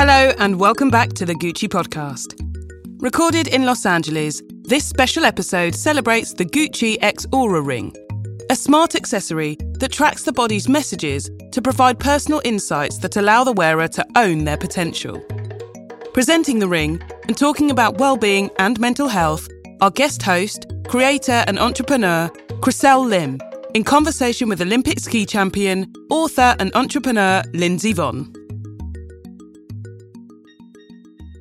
Hello, and welcome back to the Gucci podcast. Recorded in Los Angeles, this special episode celebrates the Gucci X Oura Ring, a smart accessory that tracks the body's messages to provide personal insights that allow the wearer to own their potential. Presenting the ring and talking about well-being and mental health, our guest host, creator and entrepreneur, Chriselle Lim, in conversation with Olympic ski champion, author and entrepreneur Lindsey Vonn.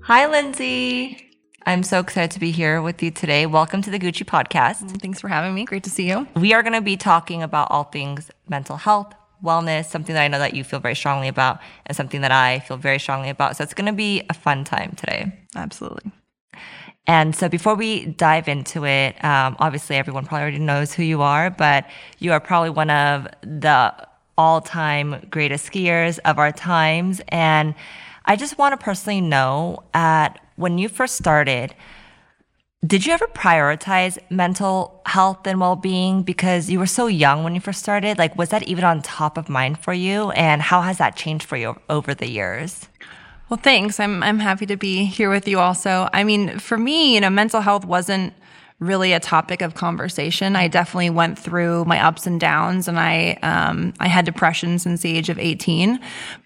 Hi, Lindsey. I'm so excited to be here with you today. Welcome to the Gucci podcast. Thanks for having me. Great to see you. We are going to be talking about all things mental health, wellness, something that I know that you feel very strongly about, and something that I feel very strongly about. So it's going to be a fun time today. Absolutely. And so before we dive into it, um, obviously everyone probably already knows who you are, but you are probably one of the all time greatest skiers of our times. And I just want to personally know at when you first started, did you ever prioritize mental health and well-being because you were so young when you first started? Like was that even on top of mind for you and how has that changed for you over the years? Well, thanks. I'm I'm happy to be here with you also. I mean, for me, you know, mental health wasn't really a topic of conversation. I definitely went through my ups and downs, and I um, I had depression since the age of 18,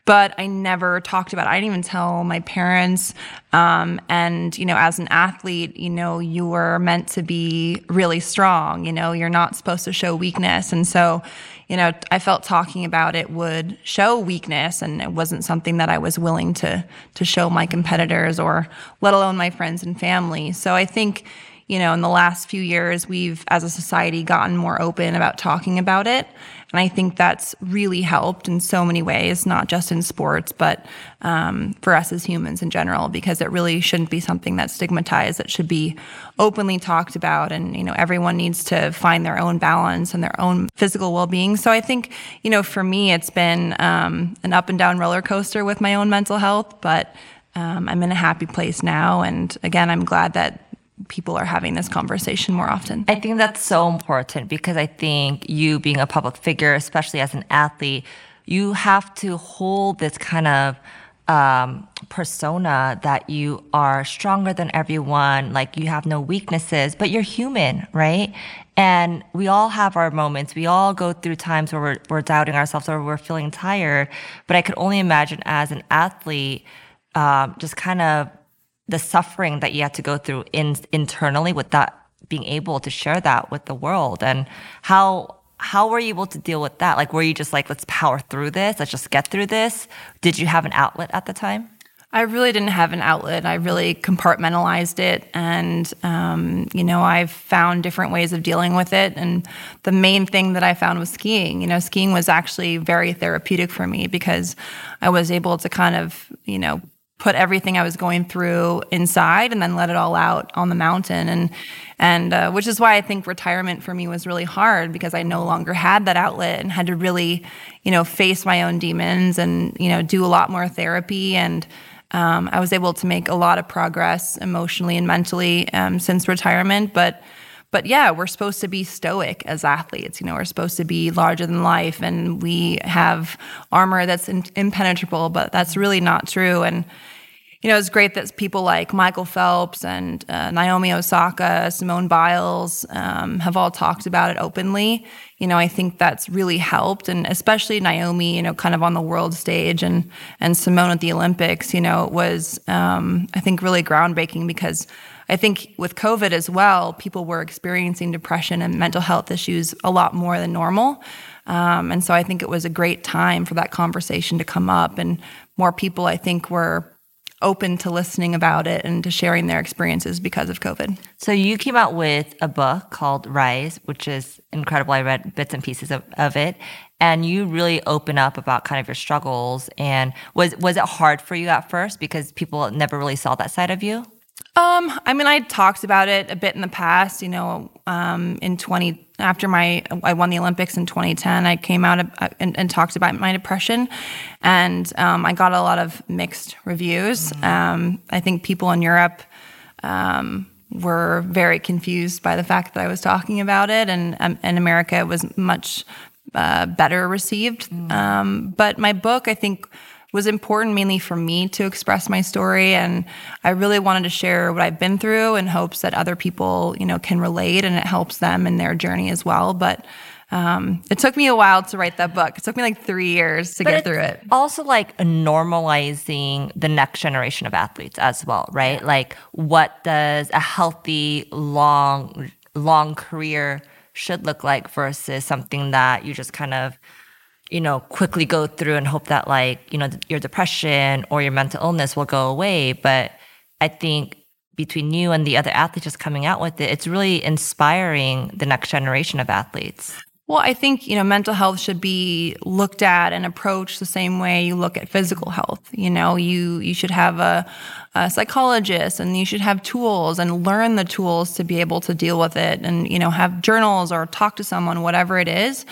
but I never talked about it. I didn't even tell my parents. Um, and you know, as an athlete, you know, you were meant to be really strong. You know, you're not supposed to show weakness, and so. You know, I felt talking about it would show weakness, and it wasn't something that I was willing to to show my competitors or let alone my friends and family. So I think, you know, in the last few years, we've, as a society, gotten more open about talking about it. And I think that's really helped in so many ways, not just in sports, but um, for us as humans in general, because it really shouldn't be something that's stigmatized. It should be openly talked about. And, you know, everyone needs to find their own balance and their own physical well being. So I think, you know, for me, it's been um, an up and down roller coaster with my own mental health, but um, I'm in a happy place now. And again, I'm glad that people are having this conversation more often. I think that's so important because I think you being a public figure, especially as an athlete, you have to hold this kind of um, persona that you are stronger than everyone, like you have no weaknesses, but you're human, right? And we all have our moments. We all go through times where we're, we're doubting ourselves or we're feeling tired. But I could only imagine as an athlete, um, just kind of the suffering that you had to go through in, internally with that being able to share that with the world and how how were you able to deal with that like were you just like let's power through this let's just get through this did you have an outlet at the time I really didn't have an outlet. I really compartmentalized it. And, um, you know, I've found different ways of dealing with it. And the main thing that I found was skiing. You know, skiing was actually very therapeutic for me because I was able to kind of, you know, put everything I was going through inside and then let it all out on the mountain. And and uh, which is why I think retirement for me was really hard because I no longer had that outlet and had to really, you know, face my own demons and you know do a lot more therapy. And um, I was able to make a lot of progress emotionally and mentally um, since retirement, but. But yeah, we're supposed to be stoic as athletes. You know, we're supposed to be larger than life, and we have armor that's in, impenetrable. But that's really not true. And you know, it's great that people like Michael Phelps and uh, Naomi Osaka, Simone Biles um, have all talked about it openly. You know, I think that's really helped, and especially Naomi, you know, kind of on the world stage, and and Simone at the Olympics. You know, was um, I think really groundbreaking because I think with COVID as well, people were experiencing depression and mental health issues a lot more than normal. Um, and so I think it was a great time for that conversation to come up, and more people I think were open to listening about it and to sharing their experiences because of COVID. So you came out with a book called Rise, which is incredible. I read bits and pieces of, of it. And you really open up about kind of your struggles. And was was it hard for you at first because people never really saw that side of you? Um, I mean, I talked about it a bit in the past. You know, um, in twenty after my I won the Olympics in 2010, I came out uh, and, and talked about my depression, and um, I got a lot of mixed reviews. Mm-hmm. Um, I think people in Europe um, were very confused by the fact that I was talking about it, and um, in America it was much uh, better received. Mm-hmm. Um, but my book, I think was important mainly for me to express my story and I really wanted to share what I've been through in hopes that other people, you know, can relate and it helps them in their journey as well. But um, it took me a while to write that book. It took me like three years to But get through it. Also, like normalizing the next generation of athletes as well, right? Like, what does a healthy, long, long career should look like versus something that you just kind of, you know, quickly go through and hope that, like, you know, your depression or your mental illness will go away. But I think between you and the other athletes just coming out with it, it's really inspiring the next generation of athletes. Well, I think, you know, mental health should be looked at and approached the same way you look at physical health. You know, you you should have a, a psychologist and you should have tools and learn the tools to be able to deal with it and, you know, have journals or talk to someone, whatever it is.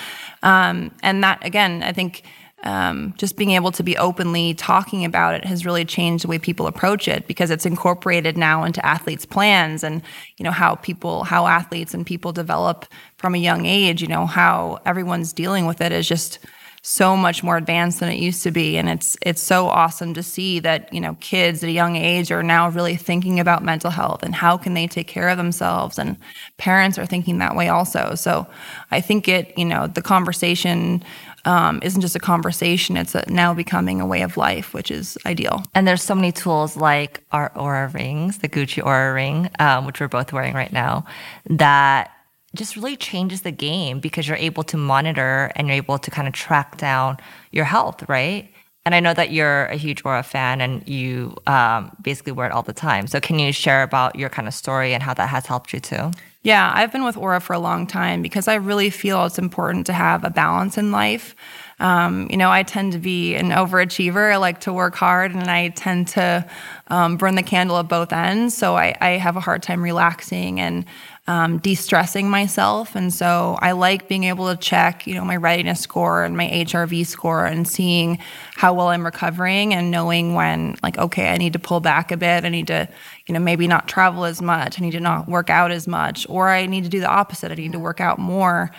Um, and that, again, I think um, just being able to be openly talking about it has really changed the way people approach it because it's incorporated now into athletes' plans and you know how people, how athletes and people develop from a young age. You know how everyone's dealing with it is just so much more advanced than it used to be, and it's it's so awesome to see that you know kids at a young age are now really thinking about mental health and how can they take care of themselves, and parents are thinking that way also. So I think it you know the conversation um, isn't just a conversation, it's a, now becoming a way of life, which is ideal. And there's so many tools like our Oura rings, the Gucci Oura ring, um, which we're both wearing right now, that just really changes the game because you're able to monitor and you're able to kind of track down your health, right? And I know that you're a huge Oura fan and you um, basically wear it all the time. So can you share about your kind of story and how that has helped you too? Yeah, I've been with Oura for a long time because I really feel it's important to have a balance in life. Um, you know, I tend to be an overachiever. I like to work hard and I tend to um, burn the candle at both ends. So I, I have a hard time relaxing and um, de-stressing myself and so i like being able to check you know my readiness score and my hrv score and seeing how well i'm recovering and knowing when like okay i need to pull back a bit i need to you know maybe not travel as much i need to not work out as much or i need to do the opposite i need to work out more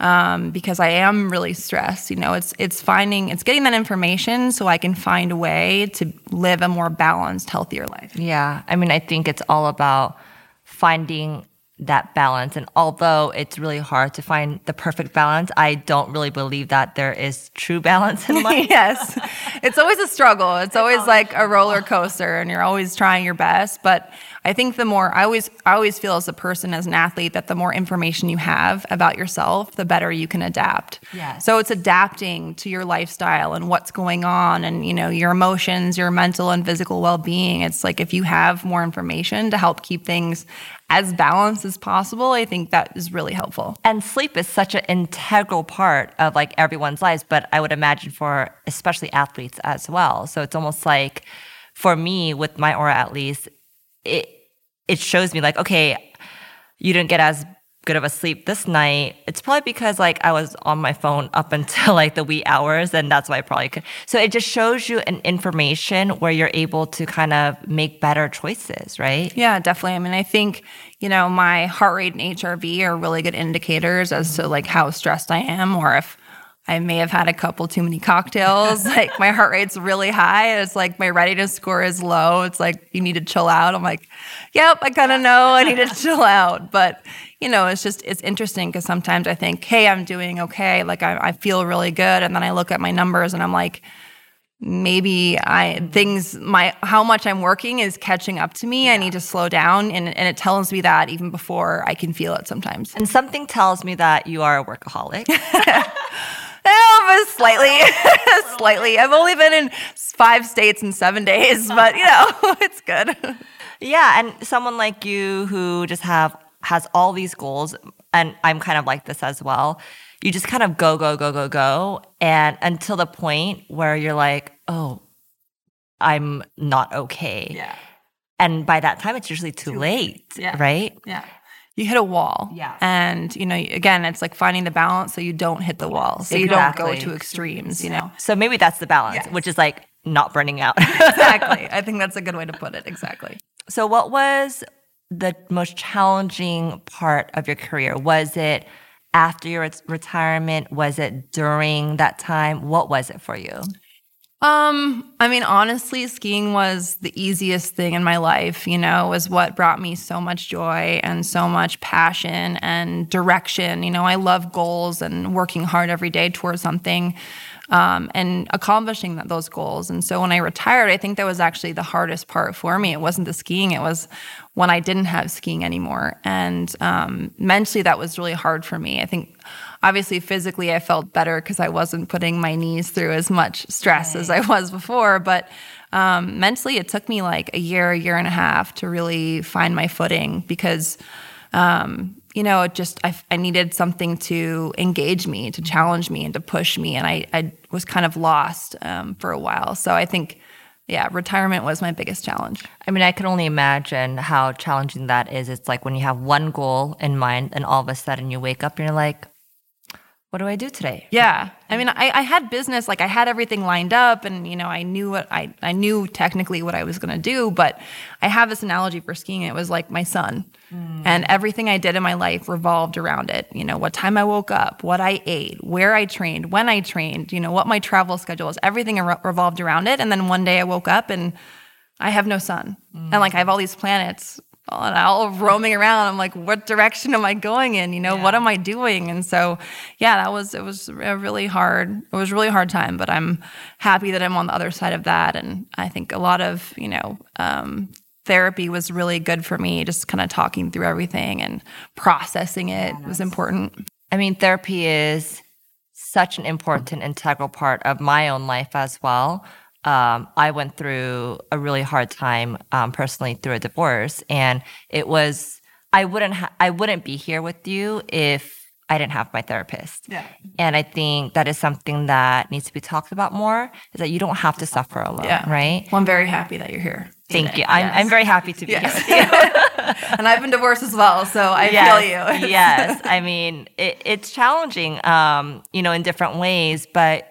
um, because I am really stressed. You know, it's it's finding it's getting that information so I can find a way to live a more balanced, healthier life. Yeah. I mean, I think it's all about finding that balance. And although it's really hard to find the perfect balance, I don't really believe that there is true balance in life. yes. It's always a struggle. It's always like a roller coaster and you're always trying your best. But I think the more I always I always feel as a person, as an athlete, that the more information you have about yourself, the better you can adapt. Yes. So it's adapting to your lifestyle and what's going on and you know, your emotions, your mental and physical well being. It's like if you have more information to help keep things as balanced as possible, I think that is really helpful. And sleep is such an integral part of like everyone's lives, but I would imagine for especially athletes as well. So it's almost like for me with my Oura at least, it it shows me like, okay, you didn't get as good of a sleep this night. It's probably because like I was on my phone up until like the wee hours and that's why I probably could. So it just shows you an information where you're able to kind of make better choices, right? Yeah, definitely. I mean, I think, you know, my heart rate and HRV are really good indicators as to like how stressed I am or if I may have had a couple too many cocktails. like my heart rate's really high. It's like my readiness score is low. It's like you need to chill out. I'm like, yep, I kind of know I need to chill out. But you know, it's just it's interesting because sometimes I think, hey, I'm doing okay. Like I, I feel really good, and then I look at my numbers and I'm like, maybe I things my how much I'm working is catching up to me. Yeah. I need to slow down and and it tells me that even before I can feel it sometimes. And something tells me that you are a workaholic. Oh, slightly, slightly. I've only been in five states in seven days, but you know, it's good. Yeah, and someone like you who just have has all these goals, and I'm kind of like this as well. You just kind of go, go, go, go, go, and until the point where you're like, oh, I'm not okay. Yeah. And by that time, it's usually too, Too late, Yeah. right? Yeah. You hit a wall. Yeah. And, you know, again, it's like finding the balance so you don't hit the wall. So you don't go to extremes, you know? So maybe that's the balance, Yes. which is like not burning out. exactly. I think that's a good way to put it. Exactly. So, what was the most challenging part of your career? Was it after your ret- retirement? Was it during that time? What was it for you? Um, I mean, honestly, skiing was the easiest thing in my life, you know, was what brought me so much joy and so much passion and direction. You know, I love goals and working hard every day towards something um, and accomplishing that, those goals. And so when I retired, I think that was actually the hardest part for me. It wasn't the skiing, it was when I didn't have skiing anymore. And um, mentally, that was really hard for me. I think obviously physically I felt better because I wasn't putting my knees through as much stress right. as I was before. But um, mentally, it took me like a year, a year and a half to really find my footing because, um, you know, it just I, I, needed something to engage me, to challenge me, and to push me. And I, I was kind of lost um, for a while. So I think yeah, retirement was my biggest challenge. I mean, I can only imagine how challenging that is. It's like when you have one goal in mind and all of a sudden you wake up and you're like, what do I do today? Yeah. I mean, I, I had business, like I had everything lined up and, you know, I knew what I, I knew technically what I was going to do, but I have this analogy for skiing. It was like my son mm. and everything I did in my life revolved around it. You know, what time I woke up, what I ate, where I trained, when I trained, you know, what my travel schedule was, everything re- revolved around it. And then one day I woke up and I have no son. Mm. And like I have all these planets and all roaming around. I'm like, what direction am I going in? You know, yeah. what am I doing? And so, yeah, that was it was a really hard. It was a really hard time, but I'm happy that I'm on the other side of that. And I think a lot of you know. Um, therapy was really good for me just kind of talking through everything and processing it yes. was important i mean therapy is such an important integral part of my own life as well um, I went through a really hard time um, personally through a divorce, and it was I wouldn't ha- I wouldn't be here with you if I didn't have my therapist. Yeah. And I think that is something that needs to be talked about more. Is that you don't have to suffer alone, yeah. right? Well, I'm very happy that you're here. Thank you. I'm. I'm very happy to be yes. here with you. and I've been divorced as well, so I yes, feel you. yes. I mean, it, it's challenging, um, you know, in different ways, but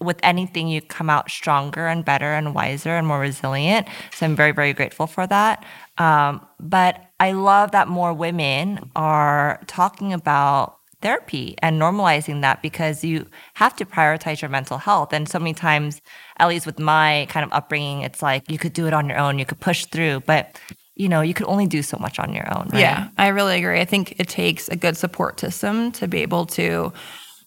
with anything, you come out stronger and better and wiser and more resilient. So I'm very, very grateful for that. Um, but I love that more women are talking about therapy and normalizing that because you have to prioritize your mental health. And so many times, at least with my kind of upbringing, it's like you could do it on your own, you could push through, but you know, you could only do so much on your own. Right? Yeah, I really agree. I think it takes a good support system to be able to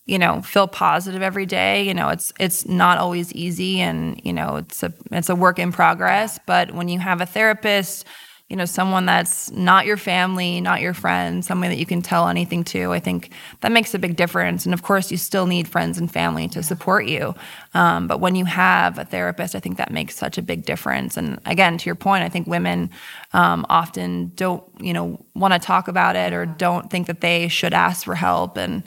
you know feel positive every day. You know it's it's not always easy and you know it's a it's a work in progress. But when you have a therapist you know someone that's not your family not your friend someone that you can tell anything to i think that makes a big difference. And of course you still need friends and family to support you. Um, but when you have a therapist i think that makes such a big difference. And again to your point i think women um, often don't you know want to talk about it or don't think that they should ask for help. And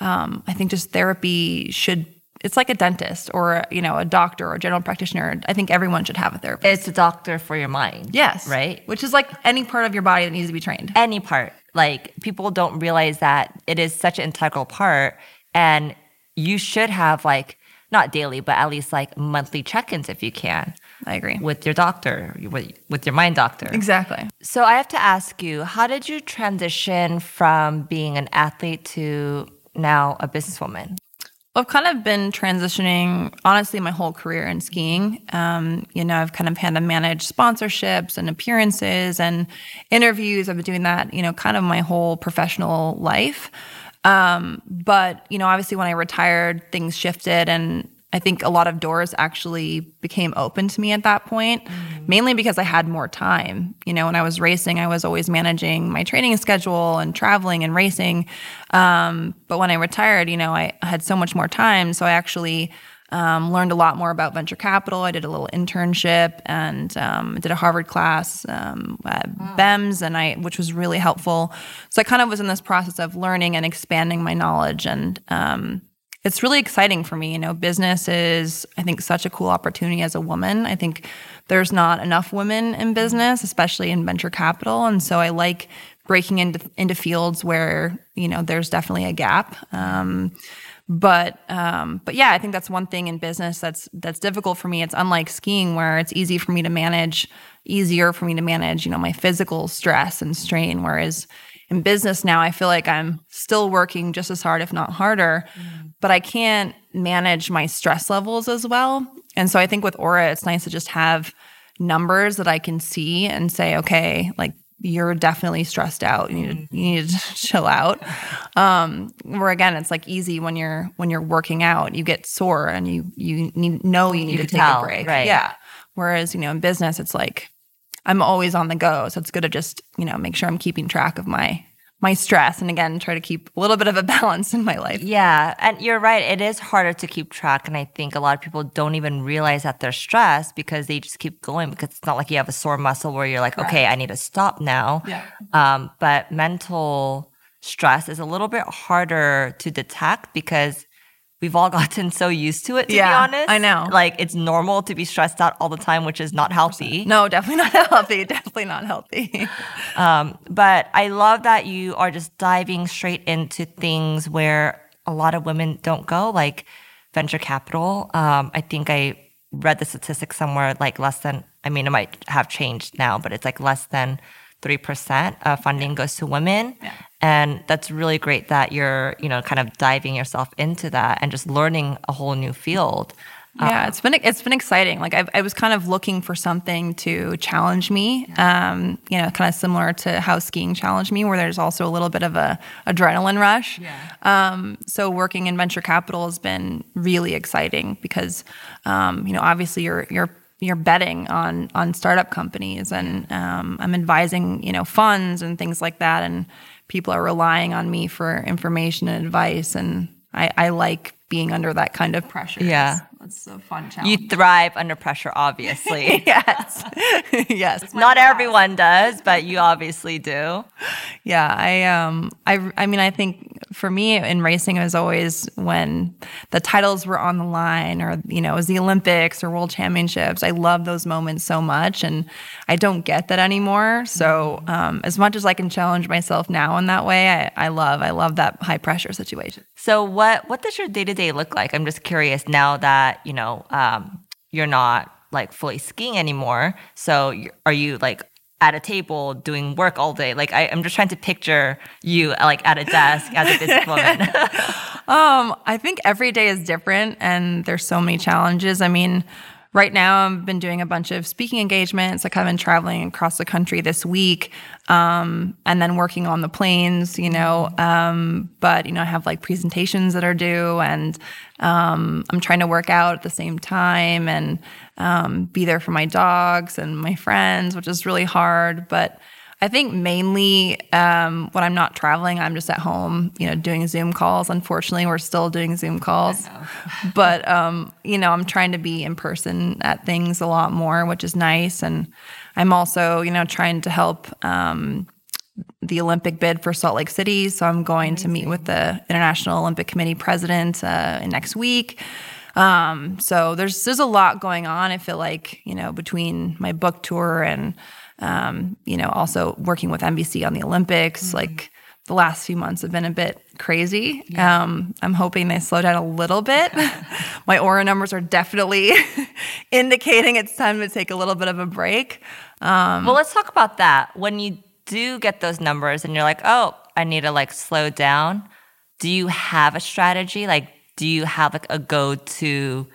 um, I think just therapy should it's like a dentist or you know a doctor or a general practitioner. I think everyone should have a therapist. It's a doctor for your mind. Yes. Right? Which is like any part of your body that needs to be trained. Any part. Like people don't realize that it is such an integral part and you should have like not daily, but at least like monthly check-ins if you can. I agree. With your doctor, with, with your mind doctor. Exactly. So I have to ask you, how did you transition from being an athlete to now a businesswoman? I've kind of been transitioning, honestly, my whole career in skiing. Um, you know, I've kind of had to manage sponsorships and appearances and interviews. I've been doing that, you know, kind of my whole professional life. Um, but, you know, obviously when I retired, things shifted and I think a lot of doors actually became open to me at that point, mm. mainly because I had more time. You know, when I was racing, I was always managing my training schedule and traveling and racing. Um, but when I retired, you know, I had so much more time. So I actually um, learned a lot more about venture capital. I did a little internship and um, did a Harvard class um, at wow. BEMS, and I, which was really helpful. So I kind of was in this process of learning and expanding my knowledge and um, it's really exciting for me. You know, business is, I think, such a cool opportunity as a woman. I think there's not enough women in business, especially in venture capital. And so I like breaking into, into fields where, you know, there's definitely a gap. Um, but um, but yeah, I think that's one thing in business that's that's difficult for me. It's unlike skiing where it's easy for me to manage, easier for me to manage, you know, my physical stress and strain. Whereas in business now, I feel like I'm still working just as hard, if not harder, mm. But I can't manage my stress levels as well. And so I think with Oura, it's nice to just have numbers that I can see and say, okay, like you're definitely stressed out. You need to, you need to chill out. Um, where again, it's like easy when you're when you're working out, you get sore and you you need, know you need You to take tell, a break. right. Yeah. Whereas you know in business, it's like I'm always on the go, so it's good to just you know make sure I'm keeping track of my my stress and again try to keep a little bit of a balance in my life. Yeah, and you're right. It is harder to keep track, and I think a lot of people don't even realize that they're stressed because they just keep going. Because it's not like you have a sore muscle where you're like, okay, I need to stop now. Yeah. Um, but mental stress is a little bit harder to detect because we've all gotten so used to it. To Yeah, be honest, I know. Like it's normal to be stressed out all the time, which is not healthy. No, definitely not healthy. Definitely not healthy. Um, but I love that you are just diving straight into things where a lot of women don't go, like venture capital. Um, I think I read the statistic somewhere like less than, I mean, it might have changed now, but it's like less than 3% of funding goes to women. And that's really great that you're, you know, kind of diving yourself into that and just learning a whole new field. Yeah, it's been it's been exciting. Like I, I was kind of looking for something to challenge me. Um, you know, kind of similar to how skiing challenged me, where there's also a little bit of a adrenaline rush. Yeah. Um, so working in venture capital has been really exciting because, um, you know, obviously you're you're you're betting on on startup companies, and um, I'm advising you know funds and things like that, and people are relying on me for information and advice, and I, I like being under that kind of pressure. Yeah. It's- a fun challenge. You thrive under pressure, obviously. yes. yes. Not everyone does, but you obviously do. Yeah. I um I I mean I think for me in racing it was always when the titles were on the line or you know, it was the Olympics or World Championships. I love those moments so much and I don't get that anymore. So um as much as I can challenge myself now in that way, I, I love I love that high pressure situation. So what what does your day to day look like? I'm just curious now that you know um, you're not like fully skiing anymore. So are you like at a table doing work all day? Like I, I'm just trying to picture you like at a desk as a businesswoman. Um, I think every day is different and there's so many challenges. I mean, right now I've been doing a bunch of speaking engagements. Like I've been traveling across the country this week, um, and then working on the planes, you know. Um, but you know, I have like presentations that are due and um, I'm trying to work out at the same time and um, be there for my dogs and my friends, which is really hard. But I think mainly um, when I'm not traveling, I'm just at home, you know, doing Zoom calls. Unfortunately, we're still doing Zoom calls, but um, you know, I'm trying to be in person at things a lot more, which is nice. And I'm also, you know, trying to help um, the Olympic bid for Salt Lake City. So I'm going to meet with the International Olympic Committee president uh, next week. Um, so there's there's a lot going on. I feel like you know between my book tour and um, you know also working with NBC on the Olympics, like the last few months have been a bit crazy. Um, I'm hoping they slow down a little bit. my Oura numbers are definitely indicating it's time to take a little bit of a break. well, let's talk about that. When you do get those numbers and you're like, oh, I need to like slow down. Do you have a strategy? Like, do you have like a go to,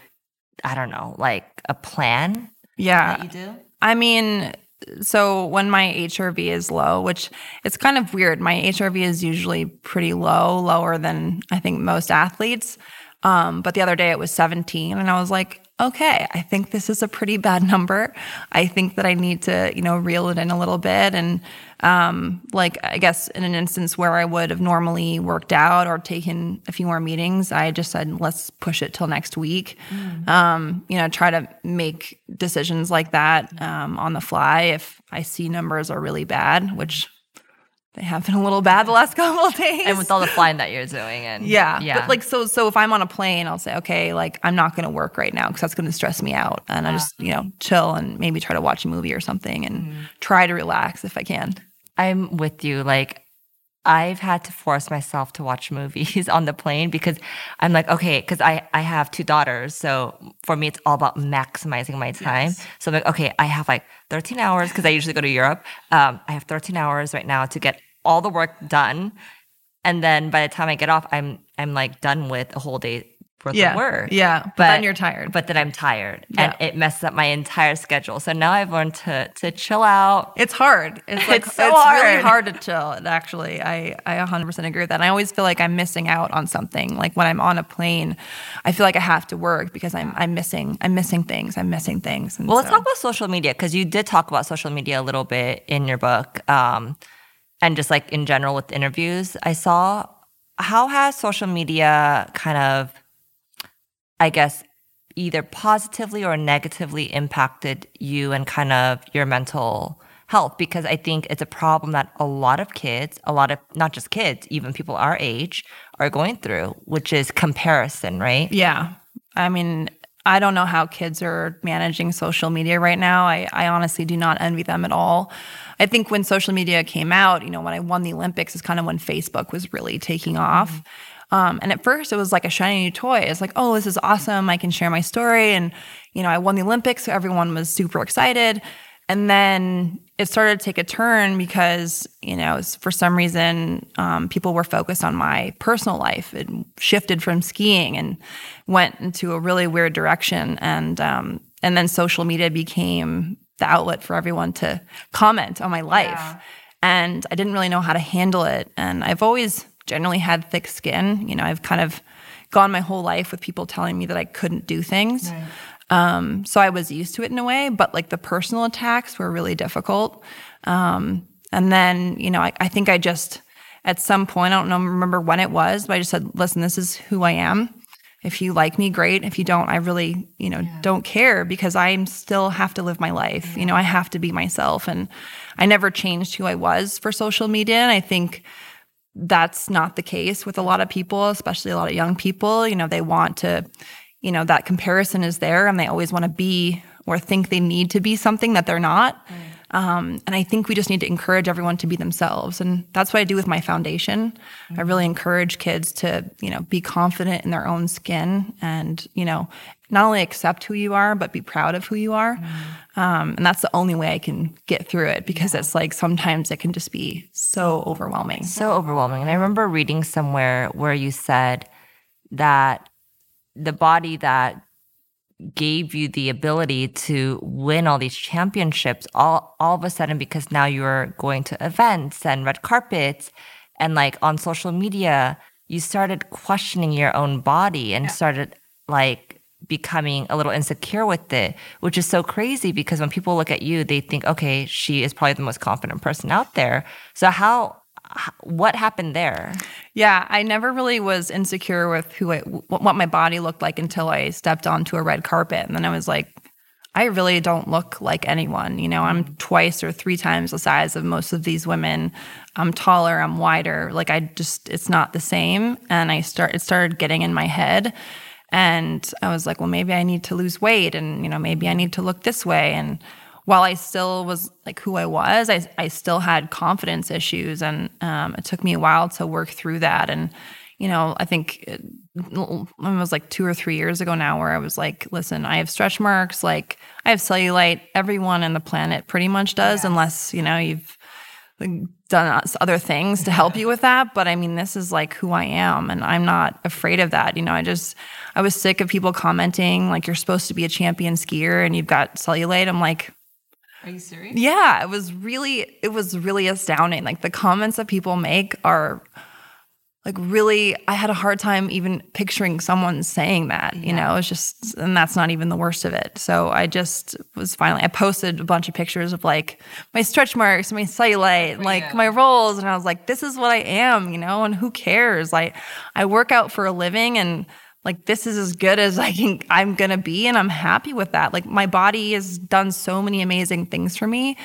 I don't know, like a plan Yeah. you do? I mean, so when my HRV is low, which it's kind of weird, my HRV is usually pretty low, lower than I think most athletes. Um, but the other day it was 17, and I was like, okay, I think this is a pretty bad number. I think that I need to, you know, reel it in a little bit. And um, like, I guess in an instance where I would have normally worked out or taken a few more meetings, I just said, let's push it till next week. Um, you know, try to make decisions like that um, on the fly if I see numbers are really bad, which they have been a little bad the last couple of days. And with all the flying that you're doing, and Yeah. yeah, But like so so if I'm on a plane, I'll say, okay, like I'm not gonna work right now because that's gonna stress me out. And I just, you know, chill and maybe try to watch a movie or something and try to relax if I can. I'm with you. Like, I've had to force myself to watch movies on the plane because I'm like, okay, because I, I have two daughters. So for me, it's all about maximizing my time. So I'm like, okay, I have like 13 hours because I usually go to Europe. Um, I have 13 hours right now to get all the work done. And then by the time I get off, I'm I'm like done with a whole day worth yeah. of work. Yeah. But, then you're tired. But then I'm tired, Yeah. and it messes up my entire schedule. So now I've learned to to chill out. It's hard. It's like It's so really hard. hard to chill. Actually, I I 100% agree with that. And I always feel like I'm missing out on something. Like when I'm on a plane, I feel like I have to work because I'm I'm missing I'm missing things. I'm missing things. And Well, let's talk about social media because you did talk about social media a little bit in your book, um, and just like in general with interviews I saw. How has social media kind of, I guess, either positively or negatively impacted you and kind of your mental health? Because I think it's a problem that a lot of kids, a lot of not just kids, even people our age, are going through, which is comparison, right? Yeah. I mean, I don't know how kids are managing social media right now. I, I honestly do not envy them at all. I think when social media came out, you know, when I won the Olympics is kind of when Facebook was really taking off. Um, and at first, it was like a shiny new toy. It's like, oh, this is awesome. I can share my story. And, you know, I won the Olympics. So everyone was super excited. And then it started to take a turn because, you know, for some reason, um, people were focused on my personal life. It shifted from skiing and went into a really weird direction. And, um, and then social media became the outlet for everyone to comment on my life. And I didn't really know how to handle it. And I've always generally had thick skin. You know, I've kind of gone my whole life with people telling me that I couldn't do things. Um, so I was used to it in a way, but like the personal attacks were really difficult. Um, and then, you know, I, I think I just, at some point, I don't know, remember when it was, but I just said, listen, this is who I am. If you like me, great. If you don't, I really, you know, don't care because I still have to live my life. You know, I have to be myself. And I never changed who I was for social media. And I think that's not the case with a lot of people, especially a lot of young people. You know, they want to, you know, that comparison is there and they always want to be or think they need to be something that they're not. Um, and I think we just need to encourage everyone to be themselves. And that's what I do with my foundation. I really encourage kids to, you know, be confident in their own skin and, you know, not only accept who you are, but be proud of who you are. Um, and that's the only way I can get through it because it's like sometimes it can just be so overwhelming. so overwhelming. And I remember reading somewhere where you said that the body that gave you the ability to win all these championships all all of a sudden because now you're going to events and red carpets and like on social media you started questioning your own body and started like becoming a little insecure with it which is so crazy because when people look at you they think okay she is probably the most confident person out there. So how what happened there Yeah, I never really was insecure with who I, what my body looked like until I stepped onto a red carpet, and then I was like, I really don't look like anyone. You know, I'm twice or three times the size of most of these women. I'm taller, I'm wider. Like I just, it's not the same. And I start, it started getting in my head, and I was like, well, maybe I need to lose weight, and you know, maybe I need to look this way, and while I still was like who I was, I, I still had confidence issues. And um, it took me a while to work through that. And, you know, I think it, it was like two or three years ago now where I was like, listen, I have stretch marks, like I have cellulite. Everyone on the planet pretty much does, unless, you know, you've done other things to help you with that. But I mean, this is like who I am, and I'm not afraid of that. You know, I just, I was sick of people commenting like you're supposed to be a champion skier and you've got cellulite. I'm like, Are you serious? yeah, it was really it was really astounding. Like the comments that people make are like really I had a hard time even picturing someone saying that, you know, it's just and that's not even the worst of it. So I just was finally I posted a bunch of pictures of like my stretch marks, my cellulite, like Yeah. my rolls and I was like this is what I am, you know, and who cares? Like I work out for a living and like this is as good as I can I'm gonna be and I'm happy with that. Like my body has done so many amazing things for me.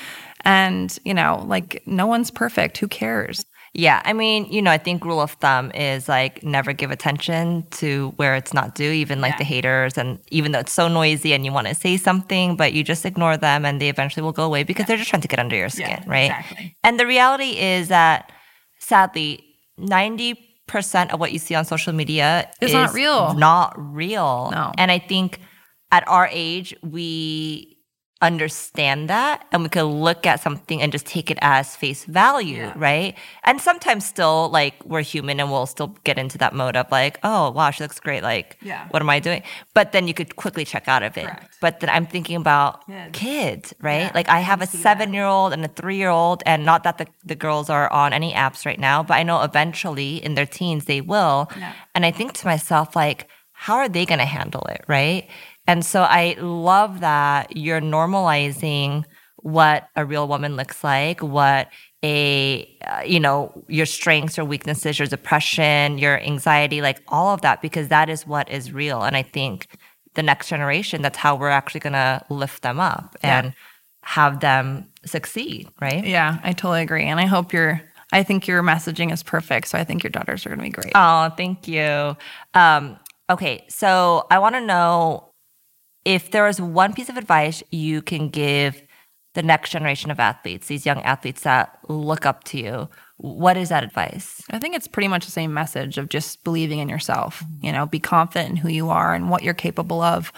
And, you know, like no one's perfect. Who cares? Yeah, I mean, you know, I think rule of thumb is like never give attention to where it's not due, even like the haters, and even though it's so noisy and you want to say something, but you just ignore them and they eventually will go away because they're just trying to get under your skin, Yeah, right? exactly. And the reality is that sadly, ninety percent of what you see on social media It's is not real. Not real. No. And I think at our age, we understand that and we could look at something and just take it as face value, yeah. right? And sometimes still like we're human and we'll still get into that mode of like, oh wow, she looks great. Like, yeah. what am I doing? But then you could quickly check out of it. Correct. But then I'm thinking about kids, kids right? Yeah, like I have a seven year old and a three year old, and not that the, the girls are on any apps right now, but I know eventually in their teens they will. Yeah. And I think to myself, like, how are they going to handle it, right? And so I love that you're normalizing what a real woman looks like, what a uh, you know your strengths or weaknesses your depression your anxiety like all of that because that is what is real. And i think the next generation that's how we're actually going to lift them up and have them succeed right? Yeah i totally agree. And i hope your i think your messaging is perfect. So i think your daughters are going to be great. Oh thank you. Um, okay so i want to know if there is one piece of advice you can give the next generation of athletes, these young athletes that look up to you, what is that advice? I think it's pretty much the same message of just believing in yourself. You know, be confident in who you are and what you're capable of.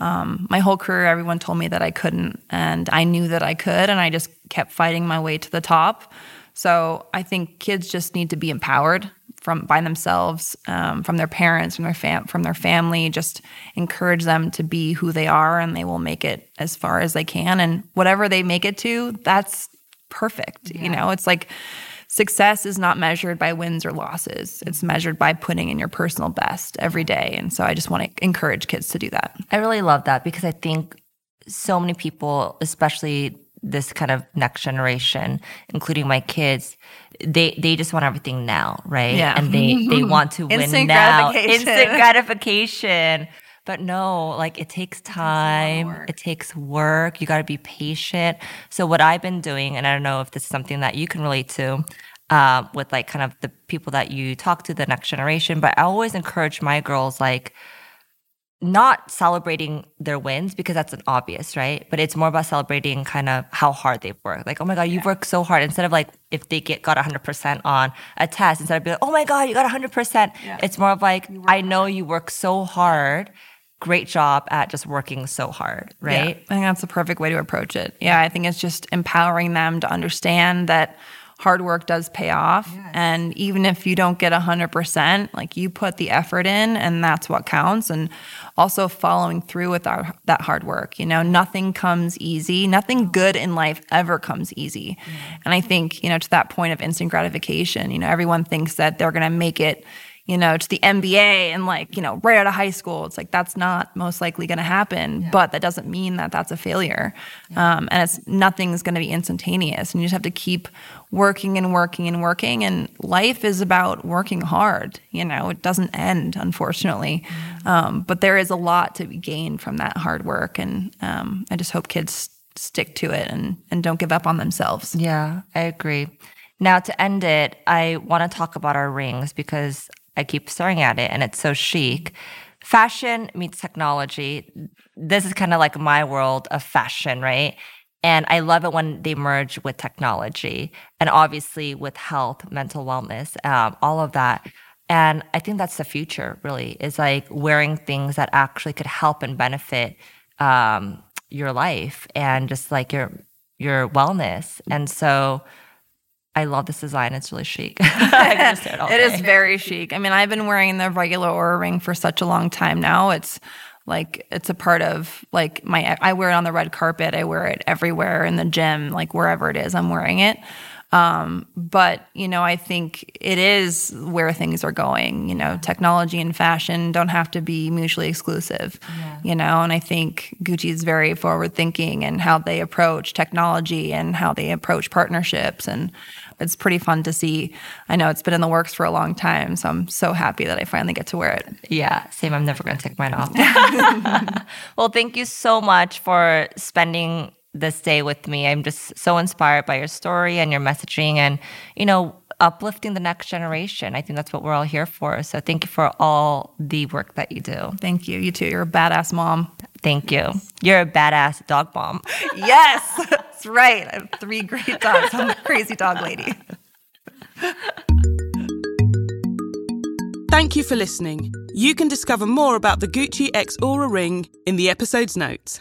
Um, my whole career, everyone told me that I couldn't, and I knew that I could, and I just kept fighting my way to the top. So I think kids just need to be empowered from by themselves, um, from their parents, from their fam- from their family. Just encourage them to be who they are, and they will make it as far as they can. And whatever they make it to, that's perfect. Yeah. You know, it's like success is not measured by wins or losses. It's measured by putting in your personal best every day. And so I just want to encourage kids to do that. I really love that because I think so many people, especially this kind of next generation, including my kids, they they just want everything now, right? Yeah. And they they want to win Instant now. Gratification. Instant gratification. But no, like it takes time. It, takes work. You got to be patient. So what I've been doing, and I don't know if this is something that you can relate to, um, with like kind of the people that you talk to, the next generation. But I always encourage my girls like not celebrating their wins because that's an obvious, right? But it's more about celebrating kind of how hard they've worked. Like, oh my God, you've yeah. worked so hard. Instead of like, if they get got 100% on a test, instead of being like, oh my God, you got 100%, yeah. it's more of like, I know hard. you work so hard. Great job at just working so hard, right? Yeah, I think that's the perfect way to approach it. Yeah, I think it's just empowering them to understand that hard work does pay off. Yes. And even if you don't get 100%, like you put the effort in and that's what counts. And also following through with our, that hard work. You know, nothing comes easy. Nothing good in life ever comes easy. Mm-hmm. And I think, you know, to that point of instant gratification, you know, everyone thinks that they're going to make it you know, to the NBA and like, you know, right out of high school. It's like that's not most likely going to happen, yeah. but that doesn't mean that that's a failure. Yeah. Um, and it's nothing's going to be instantaneous, and you just have to keep working and working and working. And life is about working hard. You know, it doesn't end, unfortunately. Mm-hmm. Um, but there is a lot to be gained from that hard work, and um, I just hope kids stick to it and and don't give up on themselves. Yeah, I agree. Now, to end it, I want to talk about our rings because I keep staring at it and it's so chic. Fashion meets technology. This is kind of like my world of fashion, right? And I love it when they merge with technology and obviously with health, mental wellness, um, all of that. And I think that's the future, really, is like wearing things that actually could help and benefit um, your life and just like your your wellness. And so I love this design. It's really chic. it, it is very chic. I mean, I've been wearing the regular Oura ring for such a long time now. It's like it's a part of like my I wear it on the red carpet. I wear it everywhere in the gym, like wherever it is, I'm wearing it. Um, but you know, I think it is where things are going. You know, technology and fashion don't have to be mutually exclusive. Yeah. You know, and I think Gucci is very forward thinking and how they approach technology and how they approach partnerships and it's pretty fun to see. I know it's been in the works for a long time, so I'm so happy that I finally get to wear it. Yeah, same. I'm never going to take mine off. well, thank you so much for spending this day with me. I'm just so inspired by your story and your messaging and, you know, uplifting the next generation. I think that's what we're all here for. So thank you for all the work that you do. Thank you. You too. You're a badass mom. Thank you. You're a badass dog mom. yes, that's right. I have three great dogs. I'm a crazy dog lady. Thank you for listening. You can discover more about the Gucci X Oura Ring in the episode's notes.